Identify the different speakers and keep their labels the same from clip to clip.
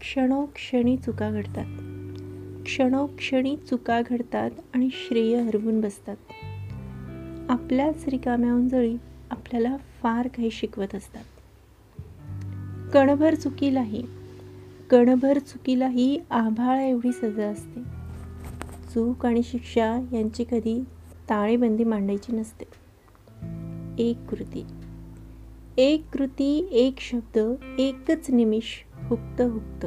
Speaker 1: क्षणोक्षणी चुका घडतात. क्षणोक्षणी चुका घडतात आणि श्रेय हरवून बसतात. आपल्याच रिकाम्या उंजळी आपल्याला फार काही शिकवत असतात. कणभर चुकीलाही कणभर चुकीलाही आभाळ एवढी सजा असते. चूक आणि शिक्षा यांची कधी ताळेबंदी मांडायची नसते. एक कृती. एक कृती एक शब्द एकच निमिष हुक्त हुक्त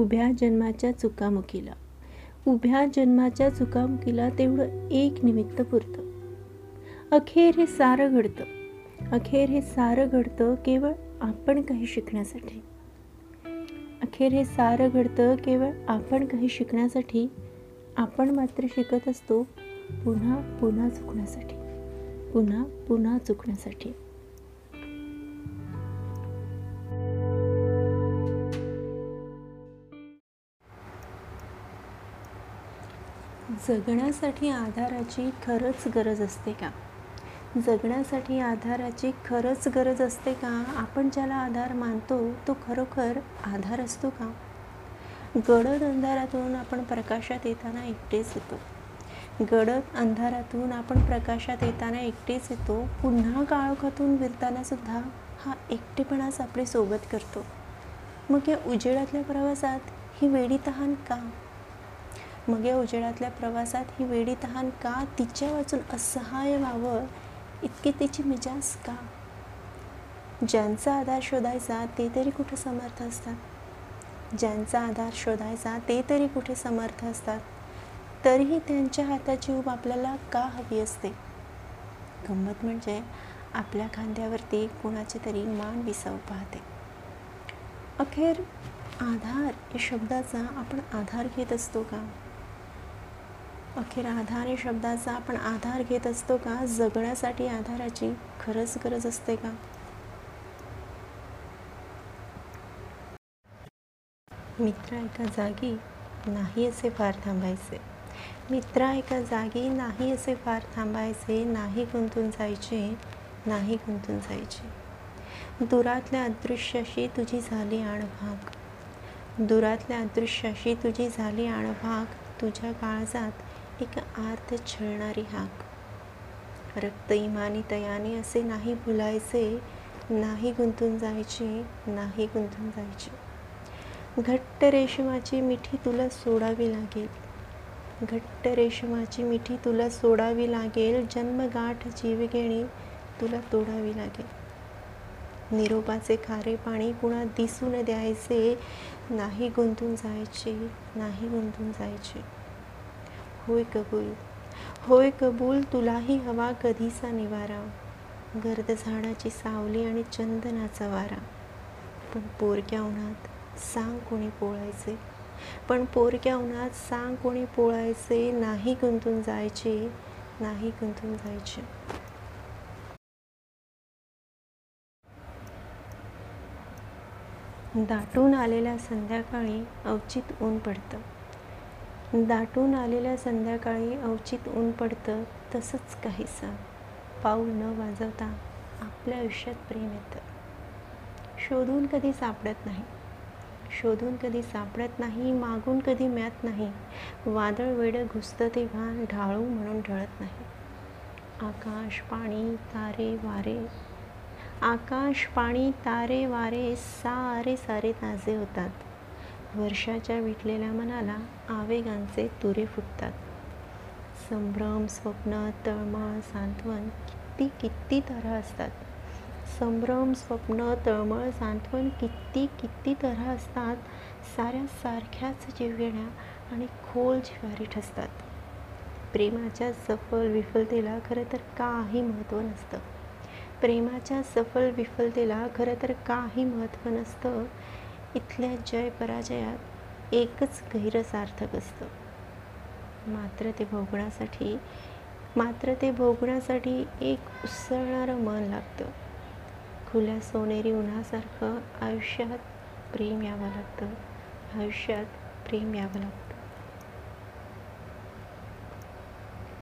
Speaker 1: उभ्या जन्माच्या चुकामुखीला उभ्या जन्माच्या चुकामुखीला तेवढं एक निमित्त पुरतं. अखेर हे सारं घडतं. अखेर हे सारं घडतं केवळ आपण काही शिकण्यासाठी. अखेर हे सारं घडतं केवळ आपण काही शिकण्यासाठी. आपण मात्र शिकत असतो पुन्हा पुन्हा चुकण्यासाठी. पुन्हा पुन्हा चुकण्यासाठी. जगण्यासाठी आधाराची खरंच गरज असते का? जगण्यासाठी आधाराची खरंच गरज असते का? आपण ज्याला आधार मानतो तो खरोखर आधार असतो का? गडद अंधारातून आपण प्रकाशात येताना एकटेच येतो गडद अंधारातून आपण प्रकाशात येताना एकटेच येतो पुन्हा काळोखातून विरतानासुद्धा हा एकटेपणाच आपली सोबत करतो. मग या उजेडातल्या प्रवासात ही वेडी तहान का? मग या उजेडातल्या प्रवासात ही वेडी तहान का? तिच्या वाचून असहाय व्हावं इतके तिची मिजाज का? ज्यांचा आधार शोधायचा ते तरी कुठे समर्थ असतात? ज्यांचा आधार शोधायचा ते तरी कुठे समर्थ असतात? तरीही त्यांच्या हाताची ऊब आपल्याला का हवी असते? गंमत म्हणजे आपल्या खांद्यावरती कुणाची तरी मान विसाव पाहते. अखेर आधार या शब्दाचा आपण आधार घेत असतो का? अखेर आधार या शब्दाचा आपण आधार घेत असतो का? जगण्यासाठी आधाराची खरंच गरज असते का? मित्र एका जागी नाही असे फार थांबायचे. मित्रा एका जागी नाही असे फार थांबायचे. नाही गुंतून जायचे नाही गुंतून जायचे. दुरातल्या अदृश्याशी तुझी झाली आणभाग दुरातल्या अदृश्याशी तुझी झाली आणभाग तुझ्या काळजात एक आर्त छळणारी हाक. रक्त इमानी तयाने असे नाही भुलायचे नाही गुंतून जायचे नाही गुंतून जायचे. घट्ट रेशमाची मिठी तुला सोडावी लागेल. घट्ट रेशमाची मिठी तुला सोडावी लागेल. जन्मगाठ जीवघेणी तुला तोडावी लागेल. निरोपाचे खारे पाणी कुणा दिसून द्यायचे नाही गुंतून जायचे नाही गुंतून जायचे. होय कबूल. होय कबूल तुलाही हवा कधीचा निवारा. गर्द झाडाची सावली आणि चंदनाचा वारा. पण पोरक्या उन्हात सांग कोणी पोळायचे? पण पोरक्या उन्हात सांग कोणी पोळायचे? नाही गुंतून जायचे नाही गुंतून जायचे. दाटून आलेल्या संध्याकाळी अवचित ऊन पडतं. दाटून आलेल्या संध्याकाळी अवचित ऊन पडतं तसंच काहीसं. पाऊल न वाजवता आपल्या आयुष्यात प्रेम येतं. शोधून कधी सापडत नाही. शोधून कधी सापडत नाही मागून कधी म्यात नाही. वादळ वेडं घुसतं तेव्हा ढाळू म्हणून ढळत नाही. आकाश पाणी तारे वारे. आकाश पाणी तारे वारे सारे सारे ताजे होतात. वर्षाच्या विटलेल्या मनाला आवेगांचे तुरे फुटतात. संभ्रम स्वप्न तळमळ सांत्वन किती किती तऱ्हा असतात. संभ्रम स्वप्न तळमळ सांत्वन किती किती तऱ्हा असतात साऱ्या सारख्याच जीवघेण्या आणि खोल जिवारी ठसतात. प्रेमाच्या सफल विफलतेला खरं तर काही महत्त्व नसतं. प्रेमाच्या सफल विफलतेला खरं तर काही महत्त्व नसतं. इथल्या जय पराजयात एकच गैर सार्थक असतं. मात्र ते भोगण्यासाठी मात्र ते भोगण्यासाठी एक उसळणारं मन लागतं. खुल्या सोनेरी उन्हासारखं आयुष्यात प्रेम यावं लागतं. आयुष्यात प्रेम यावं लागतं.